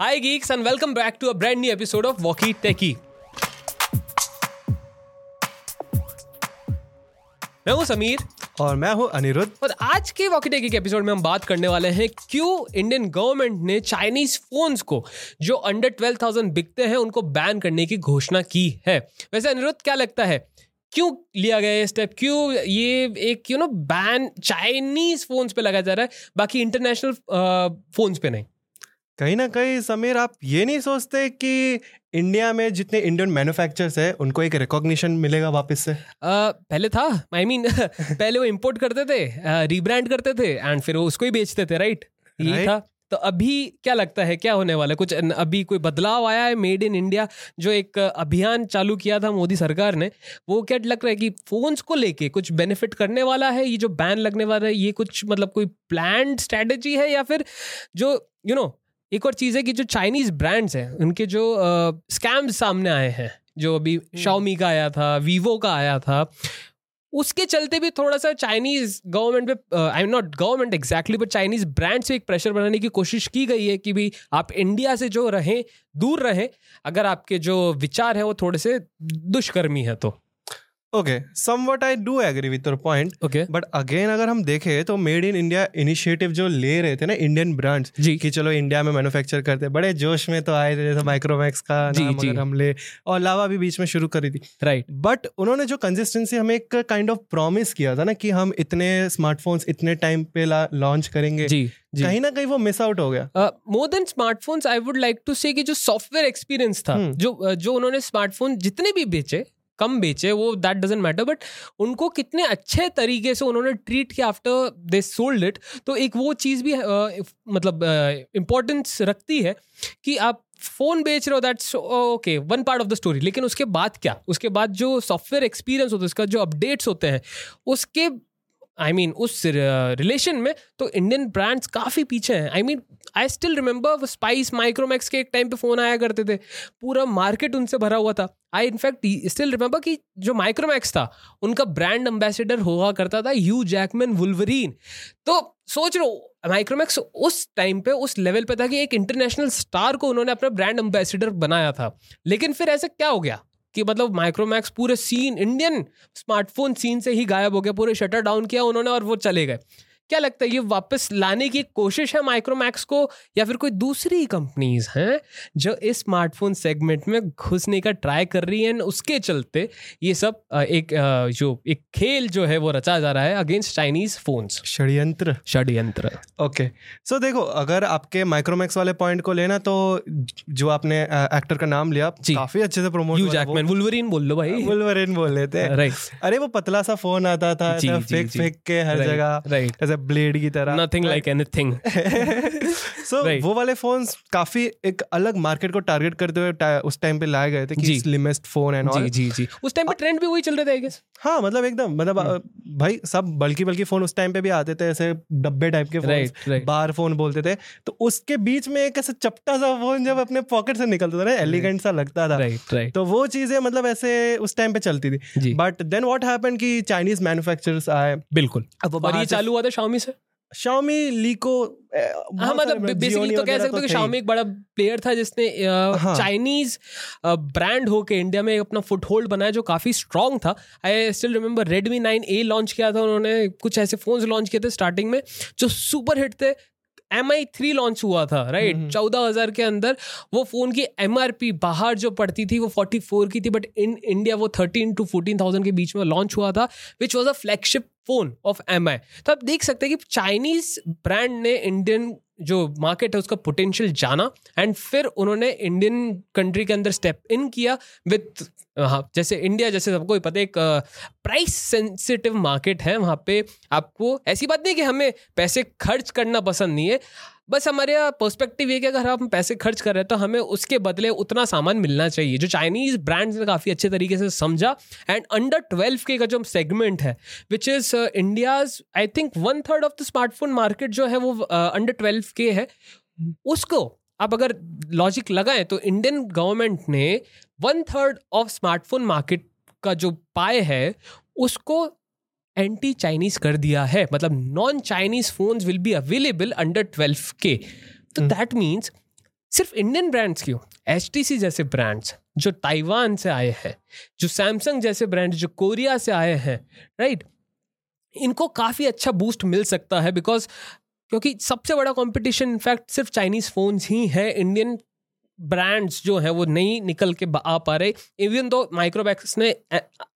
Hi, geeks, and welcome back to a brand new episode of Walkie Techie. मैं हूँ समीर। और मैं हूँ अनिरुद्ध। और आज के वॉकी टेकी के एपिसोड में हम बात करने वाले हैं क्यों इंडियन गवर्नमेंट ने चाइनीज़ फोन्स को जो अंडर ट्वेल्व थाउज़ेंड बिकते हैं उनको बैन करने की घोषणा की है। वैसे अनिरुद्ध क्या लगता है? क्यों लिया गया ये स्टेप क्यों ये एक you know ban Chinese phones पे लगाया जा रहा है बाकी इंटरनेशनल फोन्स पे नहीं? कहीं ना कहीं समीर आप ये नहीं सोचते कि इंडिया में जितने इंडियन मैन्युफैक्चरर्स है उनको एक रिकॉग्निशन मिलेगा वापस से? uh, पहले था आई I मीन mean, पहले वो इम्पोर्ट करते थे रीब्रांड uh, करते थे एंड फिर वो उसको ही बेचते थे राइट right? ये था। तो अभी क्या लगता है क्या होने वाला है? कुछ अभी कोई बदलाव आया है मेड इन इंडिया जो एक अभियान चालू किया था मोदी सरकार ने? वो क्या लग रहा है कि फोन्स को लेके कुछ बेनिफिट करने वाला है? ये जो बैन लगने वाला है ये कुछ मतलब कोई प्लान स्ट्रेटेजी है या फिर जो यू you नो know, एक और चीज़ है कि जो चाइनीज़ ब्रांड्स हैं उनके जो स्कैम्स सामने आए हैं जो अभी शाओमी हम्म। का आया था वीवो का आया था उसके चलते भी थोड़ा सा चाइनीज़ गवर्नमेंट पे I am not government exactly but Chinese brand से एक प्रेशर बनाने की कोशिश की गई है कि भी आप इंडिया से जो रहें दूर रहें अगर आपके जो विचार हैं वो थोड़े से दुष्कर्मी है तो okay somewhat I do agree with your point okay but again अगर हम देखें तो मेड इन इंडिया इनिशिएटिव जो ले रहे थे ना इंडियन ब्रांड्स जी कि चलो इंडिया में मैन्युफैक्चर करते बड़े जोश में तो आए थे माइक्रोमैक्स का जी, नाम जी. अगर हम ले और लावा भी बीच में शुरू करी थी राइट right. बट उन्होंने जो कंसिस्टेंसी हमें एक काइंड ऑफ़ प्रॉमिस किया था ना कि हम इतने स्मार्टफोन्स इतने टाइम पे लॉन्च करेंगे जी कहीं ना कहीं वो मिस आउट हो गया more than smartphones I would like to say कि जो सॉफ्टवेयर एक्सपीरियंस था hmm. जो uh, जो उन्होंने स्मार्टफ़ोन जितने भी बेचे कम बेचे वो दैट डजेंट मैटर बट उनको कितने अच्छे तरीके से उन्होंने ट्रीट किया आफ्टर दे सोल्ड इट तो एक वो चीज़ भी uh, मतलब इम्पोर्टेंस रखती है कि आप फ़ोन बेच रहे हो that's okay one part of the story लेकिन उसके बाद क्या? उसके बाद जो सॉफ्टवेयर एक्सपीरियंस होता है उसका जो अपडेट्स होते हैं उसके आई I मीन mean, उस रिलेशन में तो इंडियन ब्रांड्स काफ़ी पीछे हैं। I mean I still remember Spice Micromax के एक टाइम पे फ़ोन आया करते थे। पूरा मार्केट उनसे भरा हुआ था। आई इनफैक्ट स्टिल रिमेंबर कि जो माइक्रोमैक्स था, उनका ब्रांड एम्बेसडर हुआ करता था यू जैकमैन वुलवरीन तो सोच लो माइक्रोमैक्स उस टाइम पे, उस लेवल पे था कि एक इंटरनेशनल स्टार को उन्होंने अपना ब्रांड एम्बेसडर बनाया था। लेकिन फिर ऐसा क्या हो गया कि मतलब माइक्रोमैक्स पूरे सीन इंडियन स्मार्टफ़ोन सीन से ही गायब हो गया, पूरे शटर डाउन किया उन्होंने और वो चले गए। क्या लगता है ये वापस लाने की कोशिश है माइक्रोमैक्स को या फिर कोई दूसरी कंपनीज़ हैं जो इस स्मार्टफ़ोन सेगमेंट में घुसने का ट्राई कर रही हैं? उसके चलते ये सब एक जो एक खेल जो है वो रचा जा रहा है अगेंस्ट चाइनीज़ फोन्स षड्यंत्र। षड्यंत्र ओके। सो देखो अगर आपके माइक्रोमैक्स वाले पॉइंट को लेना तो जो आपने एक्टर का नाम लिया काफ़ी अच्छे से प्रमोट जैकमैन वुल्वरीन बोल लो भाई। वुल्वरीन बोल लेते हैं। राइट अरे वो पतला सा फ़ोन आता था फेक फेक के हर जगह। राइट ब्लेड की तरह। नथिंग लाइक एनीथिंग सो वो वाले फ़ोन काफ़ी एक अलग मार्केट को टारगेट करते हुए उस टाइम पे लाए गए थे कि स्लिमेस्ट फ़ोन एंड ऑल जी जी उस टाइम पे ट्रेंड भी वही चल रहे थे आई हाँ मतलब एकदम मतलब hmm. भाई सब बल्कि बल्कि फ़ोन उस टाइम पे भी आते थे ऐसे डब्बे टाइप के फ़ोन बार फ़ोन बोलते थे। तो उसके बीच में एक ऐसे चपटा सा फ़ोन जब अपने पॉकेट से निकलता था ना एलिगेंट सा लगता था। तो वो चीज़ें मतलब ऐसे उस टाइम पे चलती थी। बट देन व्हाट हैपेंड कि चाइनीज़ मैन्युफैक्चरर्स आए। बिल्कुल। अब ये चालू हुआ था शाओमी से? शाओमी लीको हाँ मतलब बेसिकली तो कह सकते हो कि शाओमी एक बड़ा प्लेयर था जिसने चाइनीज़ ब्रांड होके इंडिया में अपना फुट होल्ड बनाया जो काफ़ी स्ट्रांग था। I still remember Redmi nine A launch किया था उन्होंने कुछ ऐसे फोन्स लॉन्च किए थे स्टार्टिंग में जो सुपर हिट थे। एम आई थ्री लॉन्च हुआ था राइट। चौदह हज़ार के अंदर वो फ़ोन की एम आर पी बाहर जो पड़ती थी वो फोर्टी फोर की थी बट इन इंडिया वो थर्टीन टू फोर्टीन थाउज़ेंड के बीच में लॉन्च हुआ था which was a flagship phone of M I तो आप देख सकते हैं कि चाइनीज़ ब्रांड ने इंडियन जो मार्केट है, उसका पोटेंशियल जाना एंड फिर उन्होंने इंडियन कंट्री के अंदर स्टेप इन किया विथ हाँ जैसे इंडिया जैसे सबको पता है, एक प्राइस सेंसिटिव मार्केट है वहाँ पे। आपको ऐसी बात नहीं कि हमें पैसे खर्च करना पसंद नहीं है। बस हमारे पर्सपेक्टिव ये कि अगर हम पैसे खर्च कर रहे हैं तो हमें उसके बदले उतना सामान मिलना चाहिए जो चाइनीज़ ब्रांड्स ने काफ़ी अच्छे तरीके से समझा। एंड अंडर ट्वेल्व के का जो सेगमेंट है which is India's I think one third of the smartphone market जो है वो अंडर uh, ट्वेल्व के है। उसको आप अगर लॉजिक लगाएँ तो इंडियन गवर्नमेंट ने one third of smartphone market का जो पाए है उसको एंटी चाइनीज़ कर दिया है। मतलब non Chinese phone will be available under twelve K तो दैट मीन्स सिर्फ़ इंडियन ब्रांड्स क्यों? एच जैसे ब्रांड्स जो ताइवान से आए हैं जो सैमसंग जैसे ब्रांड जो कोरिया से आए हैं राइट इनको काफ़ी अच्छा बूस्ट मिल सकता है बिकॉज़ क्योंकि सबसे बड़ा कंपटीशन इनफैक्ट सिर्फ़ चाइनीज़ फोन्स ही है। इंडियन ब्रांड्स जो हैं वो नहीं निकल के आ पा रहे। इवन दो माइक्रोमैक्स ने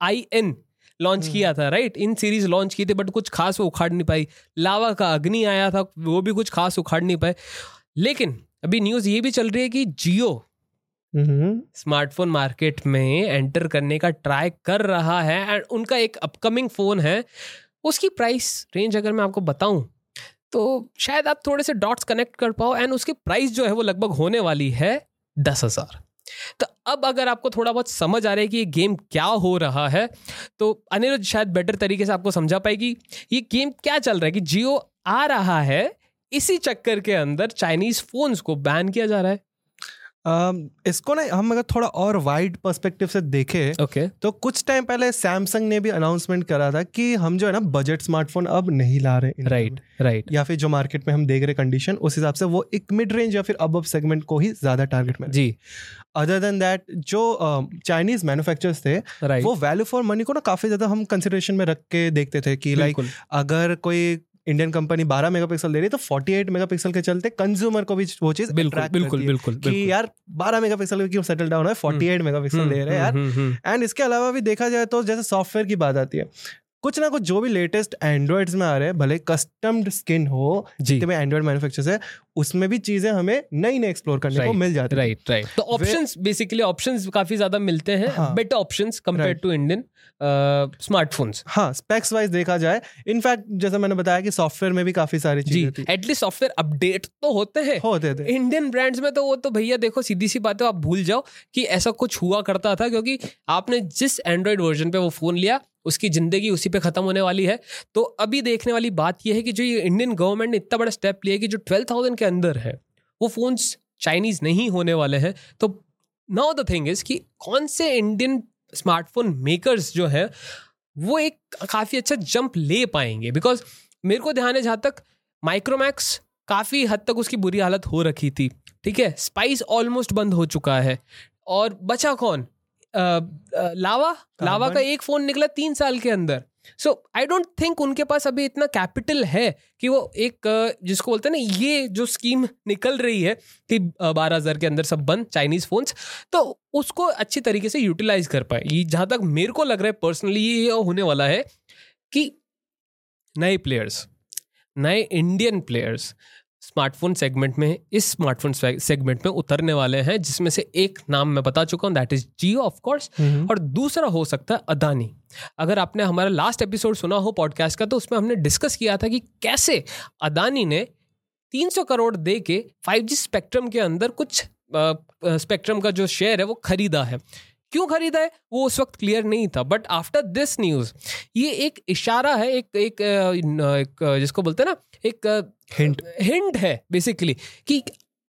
आई एन लॉन्च किया था राइट इन सीरीज़ लॉन्च की थी बट कुछ खास वो उखाड़ नहीं पाई। लावा का अग्नि आया था वो भी कुछ खास उखाड़ नहीं पाए। लेकिन अभी न्यूज़ ये भी चल रही है कि जियो स्मार्टफ़ोन मार्केट में एंटर करने का ट्राई कर रहा है एंड उनका एक अपकमिंग फ़ोन है। उसकी प्राइस रेंज अगर मैं आपको बताऊँ तो शायद आप थोड़े से डॉट्स कनेक्ट कर पाओ एंड उसकी प्राइस जो है वो लगभग होने वाली है दस हज़ार। अब अगर आपको थोड़ा बहुत समझ आ रहा है कि ये गेम क्या हो रहा है तो अनिरुद्ध शायद बेटर तरीके से आपको समझा पाएगी ये गेम क्या चल रहा है कि जियो आ रहा है इसी चक्कर के अंदर चाइनीज़ फोन्स को बैन किया जा रहा है Uh, इसको ना हम अगर थोड़ा और वाइड पर्सपेक्टिव से देखें okay. तो कुछ टाइम पहले सैमसंग ने भी अनाउंसमेंट करा था कि हम जो है ना बजट स्मार्टफ़ोन अब नहीं ला रहे राइट राइट right. या फिर जो मार्केट में हम देख रहे कंडीशन उस हिसाब से वो एक मिड रेंज या फिर अब सेगमेंट को ही ज़्यादा टारगेट में जी अदर देन दैट जो चाइनीज़ uh, मैन्युफैक्चरर्स थे right. वो वैल्यू फॉर मनी को ना काफ़ी ज़्यादा हम कंसिडरेशन में रख के देखते थे कि लाइक अगर कोई इंडियन कंपनी 12 मेगापिक्सल दे रही है तो 48 मेगापिक्सल के चलते कंज्यूमर को भी वो चीज़ बिल्कुल बिल्कुल बिल्कुल कि यार 12 मेगापिक्सल में क्यों सेटल डाउन है? 48 मेगापिक्सल दे रहे हैं यार। एंड इसके अलावा भी देखा जाए तो जैसे सॉफ्टवेयर की बात आती है कुछ ना कुछ जो भी लेटेस्ट एंड्रॉइड्स में आ रहे हैं भले कस्टम्ड स्किन हो जितने एंड्रॉइड मैन्युफैक्चर है उसमें भी चीज़ें हमें नई नई एक्सप्लोर करने right, को मिल जाती राइट राइट तो ऑप्शंस बेसिकली ऑप्शंस काफ़ी ज़्यादा मिलते हैं better options compare to Indian smartphones हाँ स्पेक्स वाइज देखा जाए इनफैक्ट जैसा मैंने बताया कि सॉफ्टवेयर में भी काफ़ी सारी चीज़ें एटलीस्ट सॉफ्टवेयर अपडेट तो होते हैं। होते थे इंडियन ब्रांड्स में तो वो तो भैया देखो सीधी सी बात है आप भूल जाओ कि ऐसा कुछ हुआ करता था क्योंकि आपने जिस एंड्रॉइड वर्जन पे वो फ़ोन लिया उसकी ज़िंदगी उसी पे ख़त्म होने वाली है। तो अभी देखने वाली बात यह है कि जो ये इंडियन गवर्नमेंट ने इतना बड़ा स्टेप लिया कि जो ट्वेल्व थाउज़ेंड के अंदर है, वो फ़ोन्स चाइनीज़ नहीं होने वाले हैं। तो नाउ द थिंग इज़ कि कौन से इंडियन स्मार्टफ़ोन मेकर्स जो है, वो एक काफ़ी अच्छा जंप ले पाएँगे। बिकॉज़ मेरे को ध्यान है जहाँ तक माइक्रोमैक्स काफ़ी हद तक उसकी बुरी हालत हो रखी थी। ठीक है? स्पाइस ऑलमोस्ट बंद हो चुका है। और बचा कौन? लावा? लावा का एक फ़ोन निकला तीन साल के अंदर। सो आई डोंट थिंक उनके पास अभी इतना कैपिटल है कि वो एक जिसको बोलते हैं ना ये जो स्कीम निकल रही है कि बारह हज़ार के अंदर सब बंद चाइनीज़ फोन्स तो उसको अच्छी तरीके से यूटिलाइज कर पाए। ये जहाँ तक मेरे को लग रहा है पर्सनली ये होने वाला है कि नए प्लेयर्स नए इंडियन प्लेयर्स स्मार्टफ़ोन सेगमेंट में इस स्मार्टफ़ोन सेगमेंट में उतरने वाले हैं जिसमें से एक नाम मैं बता चुका हूँ that is Jio of course और दूसरा हो सकता है अदानी अगर आपने हमारा लास्ट एपिसोड सुना हो पॉडकास्ट का तो उसमें हमने डिस्कस किया था कि कैसे अदानी ने 300 करोड़ दे के 5G स्पेक्ट्रम के अंदर कुछ स्पेक्ट्रम का जो शेयर है वो खरीदा है। क्यों खरीदा है? वो उस वक्त क्लियर नहीं था बट आफ्टर दिस न्यूज़ ये एक इशारा है एक एक, एक जिसको बोलते हैं ना एक हिंट हिंट है बेसिकली कि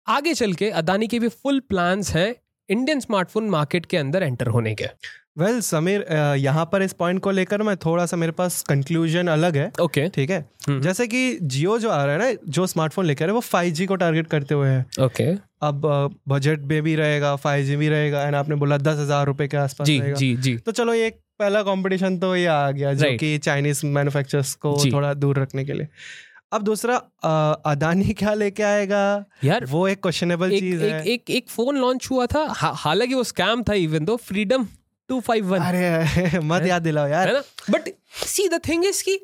आगे चल के अदानी के भी फुल प्लान्स हैं इंडियन स्मार्टफ़ोन मार्केट के अंदर एंटर होने के। वेल well, समीर यहाँ पर इस पॉइंट को लेकर मैं थोड़ा सा मेरे पास कंक्लूजन अलग है। Okay okay. ठीक है? hmm. जैसे कि जियो जो आ रहा है ना जो स्मार्टफ़ोन लेकर है वो फाइव को टारगेट करते हुए है। Okay okay. अब बजट में भी रहेगा फाइव भी रहेगा एंड आपने बोला दस हज़ार रुपए के आसपास जी रहेगा। जी जी। तो चलो ये पहला कंपटीशन तो ये आ गया जो कि चाइनीज़ मैन्युफैक्चरर्स को थोड़ा दूर रखने के लिए। अब दूसरा अदानी क्या लेके आएगा? यार वो एक क्वेश्चनेबल चीज़ है। एक एक एक फ़ोन लॉन्च हुआ था हालाँकि वो स्कैम था even though freedom to five one. अरे मत याद दिलाओ यार। But see the thing is की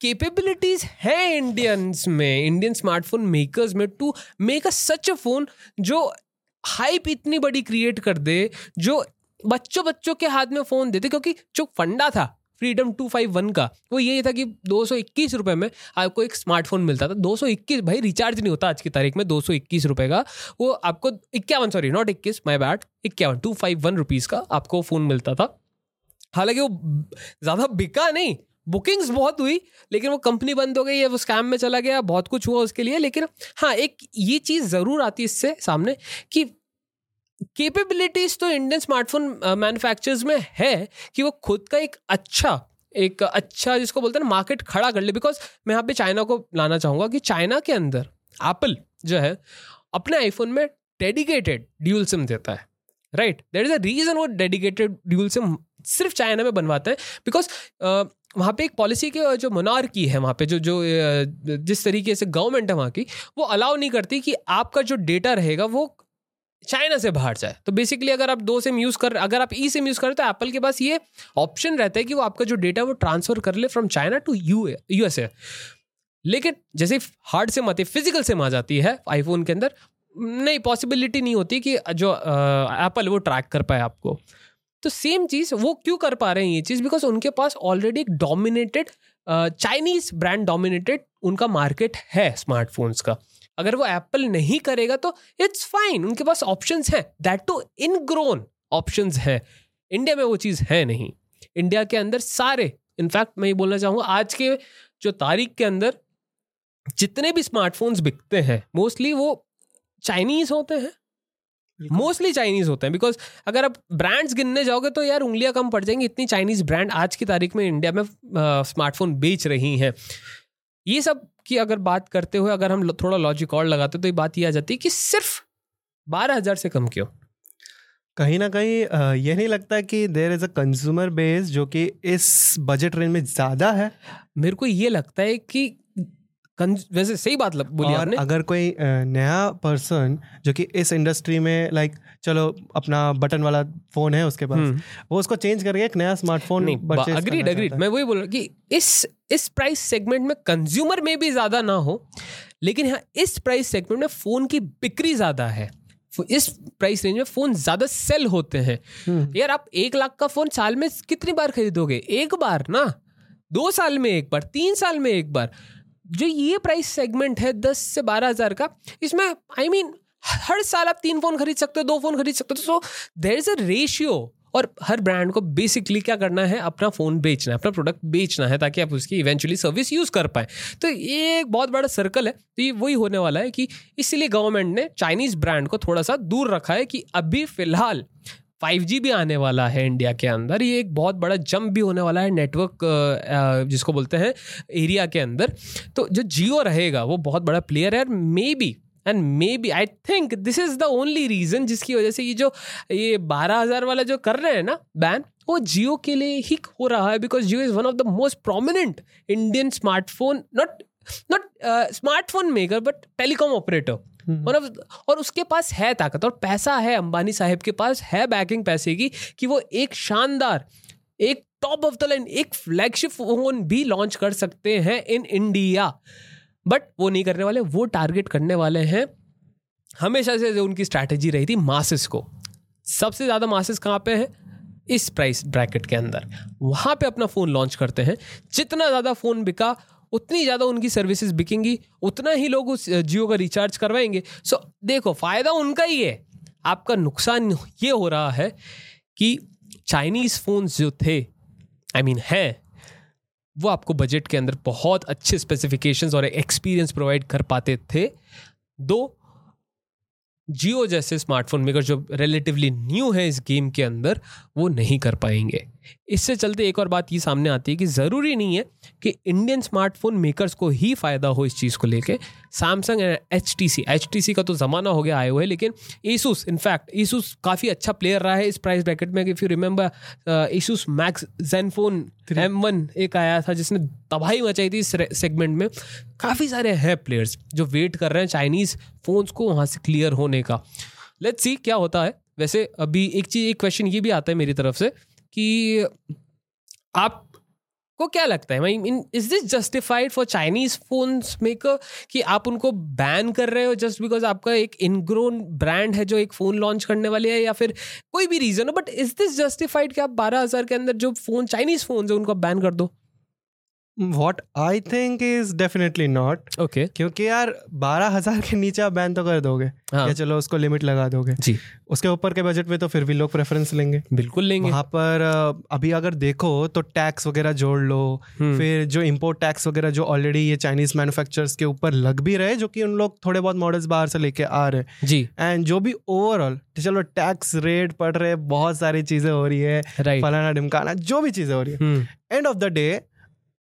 केपेबिलिटीज है इंडियंस में इंडियन स्मार्टफ़ोन मेकर्स में to make a such a phone जो हाइप इतनी बड़ी क्रिएट कर दे जो बच्चों बच्चों के हाथ में फ़ोन देते क्योंकि जो फंडा था फ्रीडम टू फाइव वन का। वो यही था कि दो सौ इक्कीस रुपये में आपको एक स्मार्टफ़ोन मिलता था। दो सौ इक्कीस भाई रिचार्ज नहीं होता आज की तारीख में, दो सौ इक्कीस रुपये का। वो आपको इक्यावन सॉरी नॉट इक्कीस माई बैट इक्यावन, टू फाइव वन रुपीज़ का आपको फ़ोन मिलता था। हालाँकि वो ज़्यादा बिका नहीं बुकिंग्स बहुत हुई, लेकिन वो कंपनी बंद हो गई है वो स्कैम में चला गया, बहुत कुछ हुआ उसके लिए। लेकिन हाँ एक ये चीज़ ज़रूर आती है इससे सामने कि कैपेबिलिटीज तो इंडियन स्मार्टफ़ोन मैन्युफैक्चरर्स में है कि वो खुद का एक अच्छा एक अच्छा जिसको बोलते हैं ना मार्केट खड़ा कर ले। बिकॉज़ मैं यहाँ पे चाइना को लाना चाहूँगा कि चाइना के अंदर एप्पल जो है, अपने आईफोन में डेडिकेटेड ड्यूल सिम देता है। Right there is a reason वो डेडिकेटेड ड्यूल सिम सिर्फ़ चाइना में बनवाते हैं। बिकॉज़ वहाँ पे एक पॉलिसी के, जो मोनार्की है वहाँ पे, जो जो जिस तरीके से गवर्नमेंट है वहाँ की, वो अलाउ नहीं करती कि आपका जो डेटा रहेगा वो चाइना से बाहर जाए। तो बेसिकली अगर आप दो सिम यूज़ कर, अगर आप ई सिम यूज़ करें तो एप्पल के पास ये ऑप्शन रहता है कि वो आपका जो डेटा वो ट्रांसफ़र कर ले from China to U USA लेकिन जैसे हार्ड सिम आती है फ़िज़िकल सिम आ जाती है आईफोन के अंदर, नहीं पॉसिबिलिटी नहीं होती कि जो एप्पल वो ट्रैक कर पाए आपको। तो सेम चीज़, वो क्यों कर पा रहे हैं ये चीज़? बिकॉज़ उनके पास ऑलरेडी एक डोमिनेटेड चाइनीज़ ब्रांड डोमिनेटेड उनका मार्केट है स्मार्टफोन्स का। अगर वो एप्पल नहीं करेगा तो इट्स फाइन उनके पास ऑप्शन है। That too in grown option है। इंडिया में वो चीज़ है नहीं। इंडिया के अंदर सारे इनफैक्ट मैं ये बोलना चाहूँगा आज के जो तारीख के अंदर जितने भी स्मार्टफोन्स बिकते हैं मोस्टली वो चाइनीज़ होते हैं। मोस्टली चाइनीज़ होते हैं बिकॉज़ अगर आप ब्रांड्स गिनने जाओगे तो यार उंगलियाँ कम पड़ जाएँगी इतनी चाइनीज़ ब्रांड आज की तारीख में इंडिया में स्मार्टफ़ोन बेच रही हैं। ये सब की अगर बात करते हुए अगर हम थोड़ा लॉजिक और लगाते तो ये बात ये आ जाती है कि सिर्फ़ बारह हज़ार से कम क्यों? कहीं ना कहीं ये नहीं लगता कि there is a consumer base जो कि इस बजट रेंज में ज़्यादा है। मेरे को ये लगता है कि वैसे सही बात बोली और आपने। अगर कोई नया पर्सन जो कि इस इंडस्ट्री में लाइक चलो अपना बटन वाला फ़ोन है उसके पास हम्म। वो उसको चेंज करके एक नया स्मार्टफ़ोन अग्रीड अग्रीड मैं वही बोल रहा कि इस इस प्राइस सेगमेंट में कंज्यूमर में भी ज़्यादा ना हो लेकिन यहाँ इस प्राइस सेगमेंट में फ़ोन की बिक्री ज़्यादा है। इस प्राइस रेंज में फ़ोन ज़्यादा सेल होते हैं। हम्म। यार आप एक लाख का फ़ोन साल में कितनी बार खरीदोगे? एक बार ना? दो साल में एक बार? तीन साल में एक बार? जो ये प्राइस सेगमेंट है दस से बारह हज़ार का इसमें आई I मीन mean, हर साल आप तीन फ़ोन खरीद सकते हो दो फ़ोन खरीद सकते हो। सो देर इज़ अ रेशियो और हर ब्रांड को बेसिकली क्या करना है अपना फ़ोन बेचना है अपना प्रोडक्ट बेचना है ताकि आप उसकी इवेंचुअली सर्विस यूज़ कर पाए। तो ये एक बहुत बड़ा सर्कल है। तो ये वही होने वाला है कि इसलिए गवर्नमेंट ने चाइनीज़ ब्रांड को थोड़ा सा दूर रखा है कि अभी फ़िलहाल फाइव भी आने वाला है इंडिया के अंदर। ये एक बहुत बड़ा जंप भी होने वाला है नेटवर्क जिसको बोलते हैं, एरिया के अंदर। तो जो जियो रहेगा, वो बहुत बड़ा प्लेयर है maybe and maybe I think this is the only reason जिसकी वजह से ये जो, ये बारह हज़ार वाला जो कर रहे हैं ना बैन वो जियो के लिए ही हो रहा है because Jio is one of the most prominent Indian smartphone not not smartphone maker but telecom operator मतलब और उसके पास है ताकत और पैसा है अंबानी साहब के पास है बैकिंग पैसे की कि वो एक शानदार, एक टॉप ऑफ़ द लाइन एक फ्लैगशिप फ़ोन भी लॉन्च कर सकते हैं इन इंडिया बट वो नहीं करने वाले, वो टारगेट करने वाले हैं। हमेशा से जो उनकी स्ट्रैटेजी रही थी मासिस को। सबसे ज़्यादा मासिस कहाँ पे है? इस प्राइस ब्रैकेट के अंदर। वहाँ पे अपना फ़ोन लॉन्च करते हैं। जितना ज़्यादा फ़ोन बिका उतनी ज़्यादा उनकी सर्विसेज़ बिकेंगी उतना ही लोग उस जियो का रिचार्ज करवाएँगे। सो so, देखो फ़ायदा उनका ही है। आपका नुकसान ये हो रहा है कि चाइनीज़ फ़ोन्स जो थे आई I मीन mean, है वो आपको बजट के अंदर बहुत अच्छे स्पेसिफिकेशंस और एक्सपीरियंस प्रोवाइड कर पाते थे। दो जियो जैसे स्मार्टफ़ोन मेकर जो रिलेटिवली न्यू है इस गेम के अंदर वो नहीं कर पाएँगे। इससे चलते एक और बात ये सामने आती है कि ज़रूरी नहीं है कि इंडियन स्मार्टफ़ोन मेकर्स को ही फ़ायदा हो इस चीज़ को लेके। Samsung and H T C H T C का तो ज़माना हो गया आए हुए लेकिन ईसूस इनफैक्ट ईसूस काफ़ी अच्छा प्लेयर रहा है इस प्राइस ब्रैकेट में। If you remember Asus Max Zenfone M one एक आया था जिसने तबाही मचाई थी इस सेगमेंट में। काफ़ी सारे हैं प्लेयर्स जो वेट कर रहे हैं चाइनीज़ फ़ोन्स को वहाँ से क्लियर होने का। लेट्स सी क्या होता है। वैसे अभी एक चीज़, एक क्वेश्चन ये भी आता है मेरी तरफ़ से कि आप को क्या लगता है? Mean is this justified for Chinese phone maker कि आप उनको बैन कर रहे हो जस्ट बिकॉज़ आपका एक इनग्रोन ब्रांड है जो एक फ़ोन लॉन्च करने वाली है या फिर कोई भी रीज़न हो? बट इज़ दिस जस्टिफाइड कि आप बारह हज़ार के अंदर जो फ़ोन चाइनीज़ फ़ोन है, उनको बैन कर दो? What I think is definitely not okay क्योंकि यार बारह हज़ार के नीचे आप बैन तो कर दोगे। हाँ. या चलो उसको लिमिट लगा दोगे। जी। उसके ऊपर के बजट में तो फिर भी लोग प्रेफरेंस लेंगे। बिल्कुल लेंगे। वहाँ पर अभी अगर देखो तो टैक्स वगैरह जोड़ लो। हम्म। फिर जो इम्पोर्ट टैक्स वगैरह जो ऑलरेडी ये चाइनीज़ मैन्युफैक्चरर्स के ऊपर लग भी रहे जो कि उन लोग थोड़े बहुत मॉडल्स बाहर से लेके आ रहे जी। एंड जो भी ओवरऑल चलो टैक्स रेट पड़ रहे बहुत सारी चीज़ें हो रही है। फलाना डिमकाना जो भी चीज़ें हो रही है। एंड ऑफ़ द डे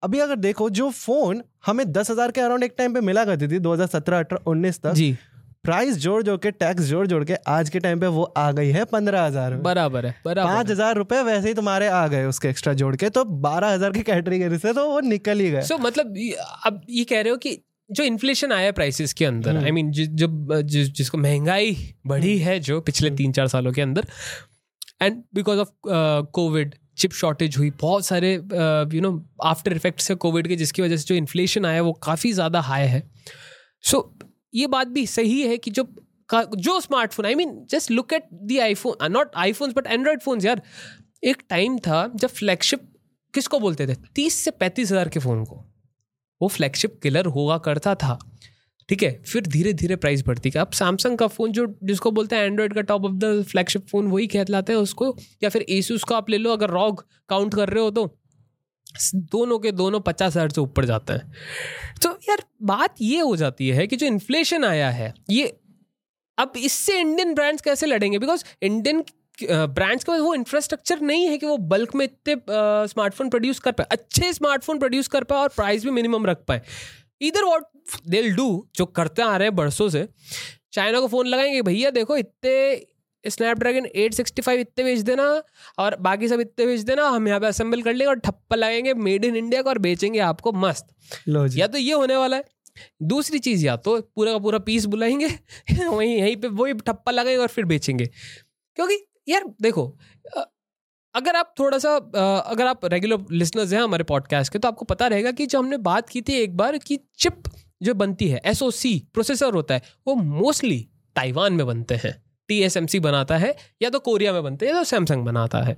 अभी अगर देखो जो फ़ोन हमें दस हज़ार के अराउंड एक टाइम पे मिला करती थी दो हज़ार सत्रह अठारह उन्नीस तक जी। प्राइस जोड़ जोड़ के टैक्स जोड़ जोड़ के आज के टाइम पे वो आ गई है पंद्रह हज़ार। बराबर है बराबर पाँच हज़ार रुपए वैसे ही तुम्हारे आ गए उसके एक्स्ट्रा जोड़ के तो बारह हज़ार की कैटेगरी से तो वो निकल ही गए। सो so, मतलब अब ये कह रहे हो कि जो इन्फ्लेशन आया प्राइसेस के अंदर आई मीन जब जिसको महँगाई बढ़ी है जो पिछले तीन चार सालों के अंदर and because of covid chip shortage हुई बहुत सारे यू नो आफ्टर इफेक्ट्स है कोविड के जिसकी वजह से जो इन्फ्लेशन आया वो काफ़ी ज़्यादा हाई है। सो so, ये बात भी सही है कि जो जो smartphone I mean just look at the iPhone not iPhone but Android phone यार। एक टाइम था जब फ्लैगशिप किसको बोलते थे? तीस से पैंतीस हज़ार के फ़ोन को। वो फ्लैगशिप किलर हुआ करता था। ठीक है? फिर धीरे धीरे प्राइस बढ़ती है अब सैमसंग का फ़ोन जो, जिसको बोलते हैं एंड्रॉयड का top of the flagship phone वही कहलाते हैं उसको, या फिर एसूस का आप ले लो, अगर रॉग काउंट कर रहे हो तो। दोनों के दोनों पचास हज़ार से ऊपर जाते हैं। तो यार, बात ये हो जाती है कि जो इन्फ्लेशन आया है, ये, अब इससे इंडियन ब्रांड्स कैसे लड़ेंगे? बिकॉज़ इंडियन ब्रांड्स के पास वो इंफ्रास्ट्रक्चर नहीं है कि वो बल्क में इतने स्मार्टफ़ोन प्रोड्यूस कर पाए। अच्छे स्मार्टफ़ोन प्रोड्यूस कर पाए और प्राइस भी मिनिमम रख पाए। इधर वॉट दिल डू जो करते आ रहे हैं बरसों से चाइना को फ़ोन लगाएँगे भैया देखो इतने स्नैपड्रैगन 865 इतने बेच देना और बाकी सब इतने बेच देना हम यहाँ पे असेंबल कर लेंगे और ठप्पा लगाएँगे मेड इन इंडिया का और बेचेंगे आपको मस्त। या तो ये होने वाला है। दूसरी चीज़ या तो पूरा का पूरा पीस बुलाएँगे वहीं यहीं पे वही ठप्पा लगाएँगे और फिर बेचेंगे। क्योंकि यार देखो अगर आप थोड़ा सा अगर आप रेगुलर लिसनर्स हैं हमारे पॉडकास्ट के तो आपको पता रहेगा कि जो हमने बात की थी एक बार कि चिप जो बनती है एसओसी प्रोसेसर होता है, वो मोस्टली ताइवान में बनते हैं। टीएसएमसी बनाता है, या तो कोरिया में बनते हैं, या तो सैमसंग बनाता है।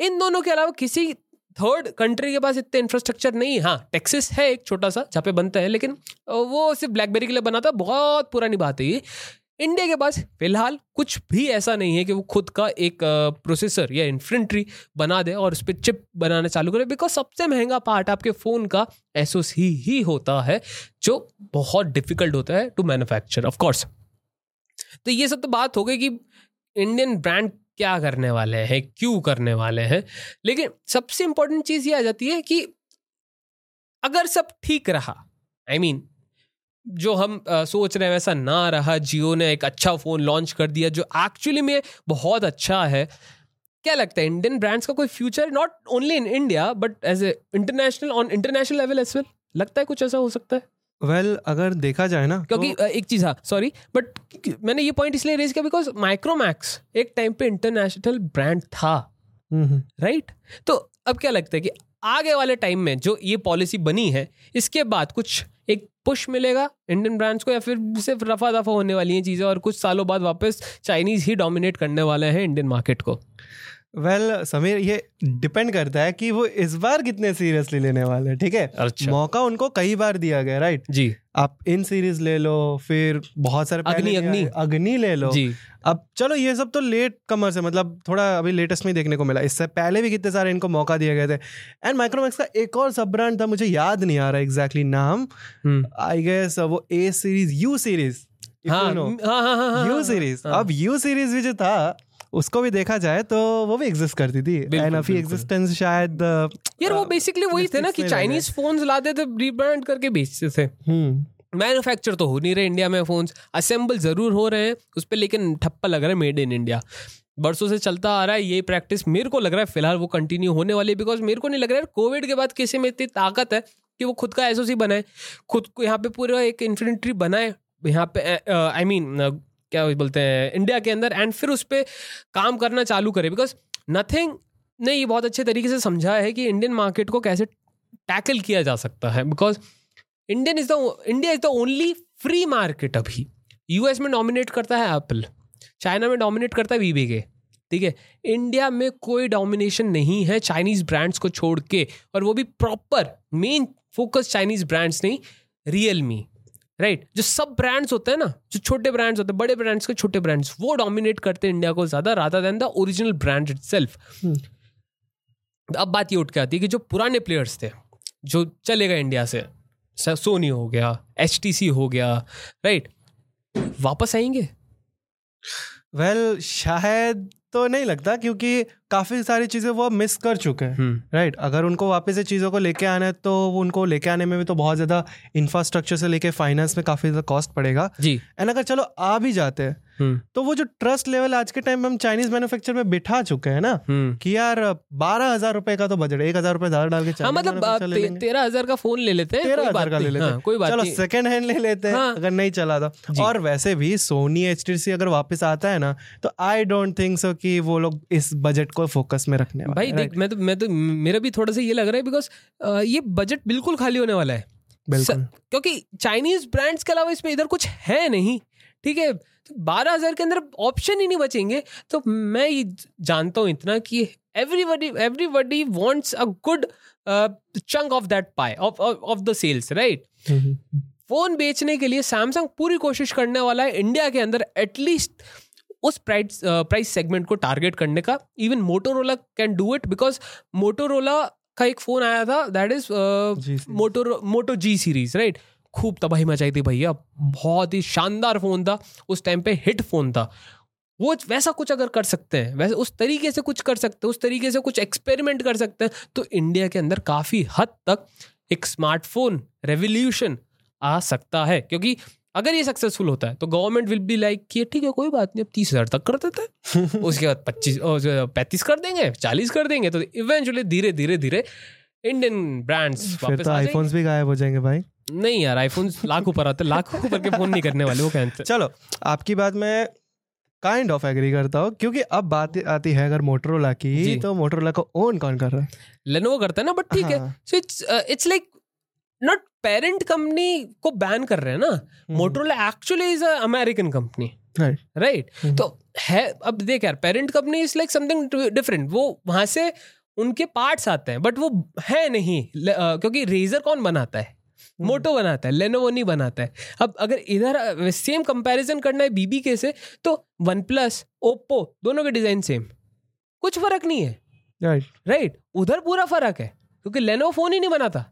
इन दोनों के अलावा किसी थर्ड कंट्री के पास इतने इंफ्रास्ट्रक्चर नहीं हाँ। टेक्सिस है एक छोटा सा, जहाँ पे बनता है, लेकिन वो सिर्फ़ ब्लैकबेरी के लिए बनाता है बहुत पुरानी बात है ये। इंडिया के पास फ़िलहाल कुछ भी ऐसा नहीं है कि वो खुद का एक प्रोसेसर या इन्फ्रेंट्री बना दे और उस पर चिप बनाना चालू करे बिकॉज़ सबसे महँगा पार्ट आपके फ़ोन का एसोस ही ही होता है जो बहुत डिफ़िकल्ट होता है टू मैन्युफैक्चर ऑफ़ कोर्स तो ये सब तो बात हो गई कि इंडियन ब्रांड क्या करने वाले हैं क्यों करने वाले हैं लेकिन सबसे इंपॉर्टेंट चीज़ ये आ जाती है कि अगर सब ठीक रहा आई I मीन mean, जो हम आ, सोच रहे हैं वैसा ना रहा। जियो ने एक अच्छा फ़ोन लॉन्च कर दिया जो एक्चुअली में बहुत अच्छा है। क्या लगता है इंडियन ब्रांड्स का कोई future not only in India but as a international on international level as well लगता है कुछ ऐसा हो सकता है? वेल well, अगर देखा जाए ना क्योंकि तो... एक चीज़ हाँ सॉरी बट मैंने ये पॉइंट इसलिए रेज किया बिकॉज़ माइक्रोमैक्स एक टाइम पे इंटरनेशनल ब्रांड था। Right right? तो अब क्या लगता है कि आगे वाले टाइम में जो ये पॉलिसी बनी है इसके बाद कुछ एक पुश मिलेगा इंडियन ब्रांड्स को या फिर सिर्फ़ रफा दफ़ा होने वाली हैं चीज़ें और कुछ सालों बाद वापस चाइनीज़ ही डोमिनेट करने वाले हैं इंडियन मार्केट को। वेल well, समीर ये डिपेंड करता है कि वो इस बार कितने सीरियसली लेने वाले हैं ठीक है? अच्छा। मौका उनको कई बार दिया गया राइट जी। आप इन सीरीज़ ले लो फिर बहुत सारे अग्नि अग्नि। अग्नि ले लो। जी। अब चलो ये सब तो लेट कमर से मतलब थोड़ा अभी लेटेस्ट में देखने को मिला। इससे पहले भी कितने सारे इनको मौका दिए गए थे। एंड माइक्रोमैक्स का एक और सब ब्रांड था मुझे याद नहीं आ रहा एग्जैक्टली नाम। आई हम्म। गेस वो ए सीरीज़ यू सीरीज़ हाँ यू सीरीज़ हाँ, हाँ, हाँ, अब यू सीरीज़ भी जो था उसको भी देखा जाए तो वो भी एग्जिस्ट करती थी। एंड अभी एग्जिस्टेंस शायद यार वो बेसिकली वही थे ना कि चाइनीज़ फोन्स लाते थे रीब्रांड करके बेचते थे। मैन्युफैक्चर हम्म। तो हो नहीं रहे इंडिया में फोन्स असेंबल ज़रूर हो रहे हैं उस पर लेकिन ठप्पा लग रहा है मेड इन इंडिया बरसों से चलता आ रहा है ये प्रैक्टिस मेरे को लग रहा है फ़िलहाल वो कंटिन्यू होने वाली है बिकॉज़ मेरे को नहीं लग रहा है कोविड के बाद किसी में इतनी ताकत है कि वो खुद का एसओसी बनाए खुद को यहाँ पे पूरा एक इन्फिनिट्री बनाए यहाँ पे आई मीन क्या बोलते हैं इंडिया के अंदर एंड फिर उस पर काम करना चालू करे। बिकॉज़ नथिंग ने ये बहुत अच्छे तरीके से समझा है कि इंडियन मार्केट को कैसे टैकल किया जा सकता है। Because Indian is the India is the only free market अभी। यूएस में डोमिनेट करता है एप्पल चाइना में डोमिनेट करता है वीबी के ठीक है? इंडिया में कोई डोमिनेशन नहीं है चाइनीज़ ब्रांड्स को छोड़ के, और वो भी proper main focus Chinese brands नहीं रियल मी राइट जो सब ब्रांड्स होते हैं ना जो छोटे ब्रांड्स होते हैं बड़े ब्रांड्स के छोटे ब्रांड्स वो डोमिनेट करते हैं इंडिया को ज़्यादा rather than the original brand itself अब बात ये उठ के आती है कि जो पुराने प्लेयर्स थे जो चले गए इंडिया से सोनी हो गया HTC हो गया राइट वापस आएँगे? वेल well, शायद तो नहीं लगता क्योंकि काफ़ी सारी चीज़ें वो मिस कर चुके हैं राइट right? अगर उनको वापस से चीज़ों को लेके आना है तो उनको लेके आने में भी तो बहुत ज़्यादा इंफ्रास्ट्रक्चर से लेके फाइनेंस में काफ़ी ज़्यादा कॉस्ट पड़ेगा जी एंड अगर चलो आ भी जाते हैं हम्म। तो वो जो ट्रस्ट लेवल आज के टाइम में हम चाइनीज़ मैन्युफैक्चर में बिठा चुके हैं ना हम्म। कि यार बारह हज़ार रुपए का तो बजट एक हज़ार रुपए ज़्यादा डाल के हाँ, मतलब तेरह हज़ार का फ़ोन ले लेते हैं तेरह हज़ार का ले लेते हैं। हाँ, कोई बात चलो सेकंड हैंड ले लेते हैं हाँ। अगर नहीं चला तो। और वैसे भी सोनी एच अगर वापस आता है ना तो आई डोंट थिंक सो कि वो लोग इस बजट को फोकस में रखने भाई देख मैं तो मैं तो मेरा भी थोड़ा सा ये लग रहा है बिकॉज़ ये बजट बिल्कुल खाली होने वाला है। बिल्कुल। क्योंकि चाइनीज़ ब्रांड्स के अलावा इसमें इधर कुछ है नहीं ठीक है? तो बारह हज़ार के अंदर ऑप्शन ही नहीं बचेंगे। तो मैं ये जानता हूँ इतना कि everybody everybody wants a good chunk of that pie of of the sales right phone बेचने के लिए सैमसंग पूरी कोशिश करने वाला है इंडिया के अंदर एटलीस्ट उस प्राइस प्राइस सेगमेंट को टारगेट करने का। Even Motorola can do it because Motorola का एक फ़ोन आया था that is Moto Moto G series right खूब तबाही मचाई थी भैया। बहुत ही शानदार फ़ोन था। उस टाइम पे हिट फ़ोन था। वो वैसा कुछ अगर कर सकते हैं वैसे उस तरीके से कुछ कर सकते हैं उस तरीके से कुछ एक्सपेरिमेंट कर सकते हैं तो इंडिया के अंदर काफ़ी हद तक एक स्मार्टफ़ोन रेवोल्यूशन आ सकता है। क्योंकि अगर ये सक्सेसफुल होता है तो गवर्नमेंट विल बी लाइक कि ठीक है कोई बात नहीं अब तीस हज़ार तक कर देते हैं। उसके बाद पच्चीस पैंतीस कर देंगे चालीस कर देंगे तो इवेंचुअली धीरे धीरे धीरे इंडियन ब्रांड्स वापस तो आईफोन्स भी गायब हो जाएँगे भाई। नहीं यार आईफोन लाख ऊपर आते लाख ऊपर के फ़ोन नहीं करने वाले वो कहते चलो आपकी बात मैं काइंड ऑफ़ एग्री करता हूँ क्योंकि अब बात आती है अगर मोटरोला की तो मोटरोला को ओन कौन कर रहा है? लेनोवो करता है ना बट ठीक हाँ. है। So it's it's like not parent company को बैन कर रहे हैं ना। Motorola actually is American company right तो है अब देख यार parent company is like something different वो वहाँ से उनके पार्ट्स आते हैं बट वो है नहीं। क्योंकि रेजर कौन बनाता है? मोटो हम्म। बनाता है लेनोवो नहीं बनाता है। अब अगर इधर सेम कंपैरिजन करना है बीबी के से तो वन प्लस ओप्पो दोनों के डिज़ाइन सेम कुछ फ़र्क नहीं है। Right right. Right right. उधर पूरा फ़र्क है क्योंकि लेनोवो फ़ोन ही नहीं बनाता।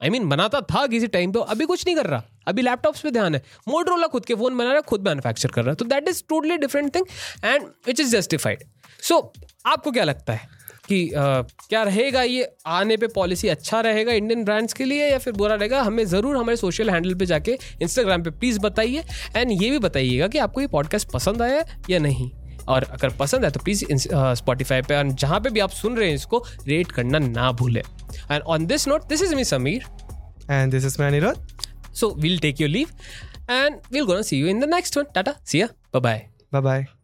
आई I मीन mean, बनाता था किसी टाइम पे अभी कुछ नहीं कर रहा। अभी लैपटॉप्स पे ध्यान है। मोटरोला खुद के फ़ोन बना रहा है खुद मैन्युफैक्चर कर रहा है। तो that is totally different thing and which is justified so आपको क्या लगता है? कि आ, क्या रहेगा ये? आने पे पॉलिसी अच्छा रहेगा इंडियन ब्रांड्स के लिए या फिर बुरा रहेगा? हमें ज़रूर हमारे सोशल हैंडल पे जाके इंस्टाग्राम पे प्लीज़ बताइए एंड ये भी बताइएगा कि आपको ये पॉडकास्ट पसंद आया या नहीं। और अगर पसंद है तो प्लीज़ स्पॉटीफाई पे और जहाँ पे भी आप सुन रहे हैं इसको रेट करना ना भूलें। And on this note this is me Sameer and this is मैं Anirudh so we'll take your leave and we'll gonna see you in the next one tata see ya bye bye bye